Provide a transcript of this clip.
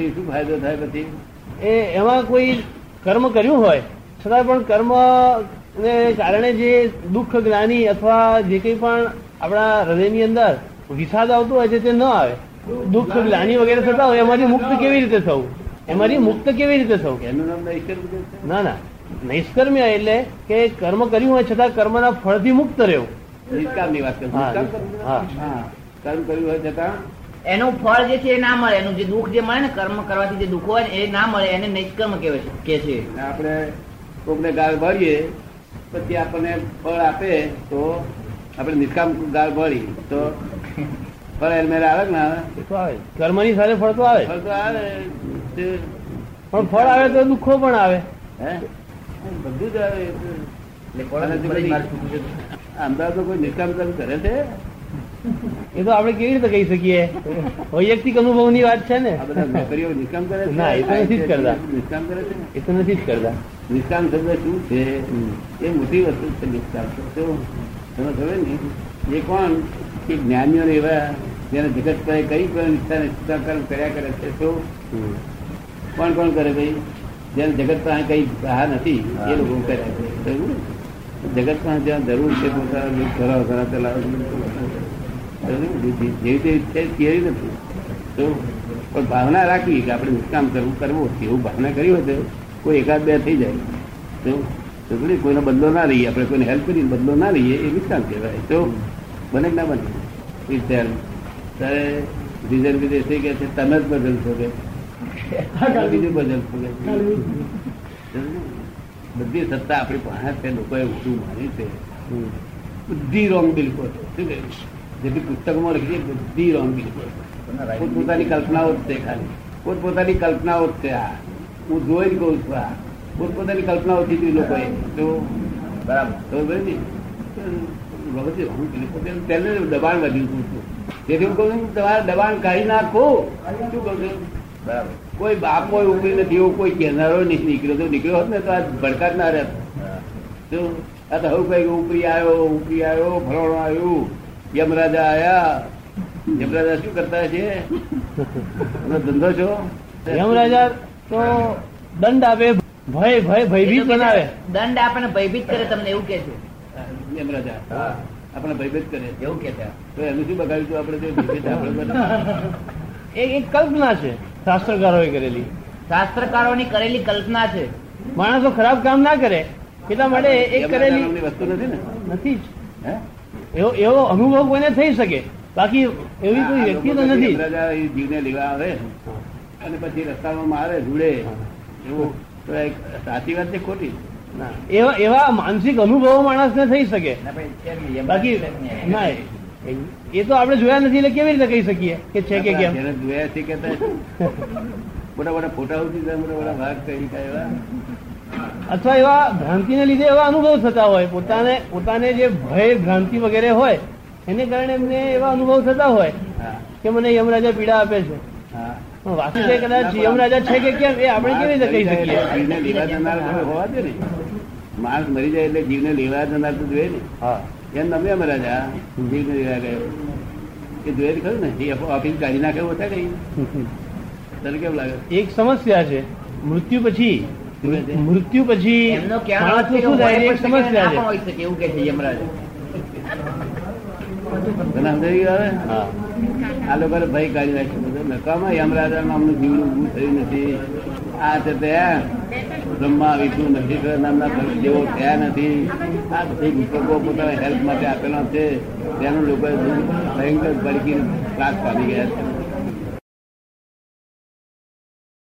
પછી શું ફાયદો થાય પછી? એ એમાં કોઈ કર્મ કર્યું હોય છતાં પણ કર્મ ને કારણે જે દુઃખ જ્ઞાની અથવા જે કંઈ પણ આપણા હૃદયની અંદર વિષાદ આવતો હોય છે તે ન આવે. દુઃખ જ્ઞાની વગેરે થતા હોય એમાંથી મુક્ત કેવી રીતે થવું? એમાંથી મુક્ત કેવી રીતે થવું? એનું નામ નૈષ્કર્મ ના ના. નૈષ્કર્મ્ય એટલે કે કર્મ કર્યું હોય છતાં કર્મના ફળથી મુક્ત રહેવું. નિષ્કામની વાત કરું કર્મ કર્યું હોય છતાં એનું ફળ જે છે એ ના મળે એનું જે દુઃખ જે મળે ને કર્મ કરવાથી જે દુઃખ હોય ને એ ના મળે એને નિષ્કર્મ કહેવાય છે કે છે. આપણે કોકને ગાળ ભરીએ પછી આપણને ફળ આપે તો આપણે નિષ્કામ ગાળ ભરી તો ફળ એલમેર આવે ને ના આવે? કર્મની સાથે ફળ તો આવે. ફળ તો આવે પણ ફળ આવે તો દુઃખો પણ આવે. હે? બધું જ આવે. અમદાવાદ કોઈ નિષ્કામ કરે છે? એ તો આપણે કેવી રીતે કહી શકીએ? વૈયક્તિક અનુભવની વાત છે ને. નિષ્કામ કરે ના, એ તો નથી જ કરતા. નિષ્કામ કરે છે? એ તો નથી જ કરતા. નિષ્કામ શબ્દ શું છે? એ મોટી વસ્તુ છે નિષ્કામ તમે ખબર ને એ કોણ? કે જ્ઞાનીઓ એવા જેને જગત પર કઈ પણ નિષ્ઠા કર્મ કર્યા કરે છે? તો કોણ કોણ કરે ભાઈ? જેને જગત પાસે કઈ બહાર નથી એ લોકો કરે છે. જગત પાસે જ્યાં જરૂર છે પોતાના ભરાવ ભરાવ ચલાવે? જેવી તેવી ઈચ્છા કેવી નથી તો પણ ભાવના રાખી કે આપણે નિષ્કામ કરવું કરવું એવું ભાવના કરી હોય તો કોઈ એકાદ બે થઈ જાય. તો તો કોઈનો બદલો ના લઈએ, આપણે કોઈને હેલ્પ કરીને બદલો ના લઈએ, એ નિષ્કામ કહેવાય. તો બને ના બને? ત્યારે રીઝન રીઝન થઈ કે છે તમે જ બદલશો કે બીજું બદલશો કે બધી સત્તા આપણી પાસે છે, લોકોએ ઊંધું માની છે. બધી રોંગ બિલકુલ. શું કહ્યું? જેટલી પુસ્તકોમાં લખી બધી રોંગ પોતપોતાની કલ્પનાઓ જ છે ખાલી. પોતપોતાની કલ્પનાઓ જ છે આ. હું જોઈ જ કહું છું આ. પોતપોતાની કલ્પનાઓથી જ એ લોકોએ તો બરાબર. ખબર ને? દબાણ વધ્યું હતું. તેથી હું કહું તમારે દબાણ કાઢી નાખો. શું કહું છું? બરાબર. કોઈ બાપો ઉપરી નથી એવો કોઈ કહેનારો નહીં નીકળ્યો. તો નીકળ્યો હોત ને તો આ ભડકાત ના રહેત. તો આ તો હવે કઈ ઉપરી આવ્યો ઉપરી આવ્યો ફલાણો આવ્યું. યમરાજા આયા. યમરાજા શું કરતા છે? ધંધો છો? યમરાજા તો દંડ આપે ભય ભય ભયભીત બનાવે. દંડ આપણને ભયભીત કરે તમને એવું કે છે? યમરાજા આપણે ભયભીત કરે. એવું કે તો એનું શું બગાડ્યું આપણે જો ભયભીત આપણે એ એક કલ્પના છે શાસ્ત્રકારોએ કરેલી. શાસ્ત્રકારોની કરેલી કલ્પના છે. માણસો ખરાબ કામ ના કરે. એટલા માટે એક કરેલી વસ્તુ નથી ને? નથી જ. હે? એવો એવો અનુભવ કોઈને થઈ શકે. બાકી એવી કોઈ વ્યક્તિ તો નથી. જીવને લેવા આવે. અને પછી રસ્તામાં મારે જોડે એવું તો એક સાચી વાત છે ખોટી? એવા એવા માનસિક અનુભવો માણસને થઈ શકે. ના જ નહીં. બાકી એમ ના એ તો આપણે જોયા નથી એટલે કેવી રીતે કહી શકીએ કે છે કે કેમ? જોયા છે કે મોટા મોટા ફોટા ઉઠી મોટા મોટા ભાગ કરી કાઢ્યા એવા. અથવા એવા ભ્રાંતિને લીધે એવા અનુભવ થતા હોય. પોતાને પોતાને જે ભય ભ્રાંતિ વગેરે હોય એને કારણે એમને એવા અનુભવ થતા હોય કે મને યમરાજા પીડા આપે છે. વાસ્તવે કદાચ યમરાજા છે કે કેમ એ આપણે કેવી રીતે કહી શકીએ? લેવા જનાર હોવા દે ને. માણસ મરી જાય એટલે જીવને લેવા જનાર તો જોઈએ ને. એમ તમે યમરાજા જીવને લેવા ગયો. એ જોઈએ ખરું ને. એ ઓફિસ કાઢી નાખે હતા કઈ તને કેમ લાગે? એક સમસ્યા છે. મૃત્યુ પછી મૃત્યુ પછી એમનો સમસ્યા હોય શકે, એવું કે છે યમરાજ. આ લોકો ભાઈ કાઢી નાખ્યું બધું. નકામાં યમરાજા નામનું જીવનું ઊભું થયું નથી. આ છે તે બ્રહ્મા વિષ્ણુ નક્ષત્ર નામના જેવો થયા નથી. આ બધી પુસ્તકો પોતાના હેલ્પ માટે આપેલા છે. તેનું લોકો ભયંકર ભડકી ત્રાસ પામી ગયા છે.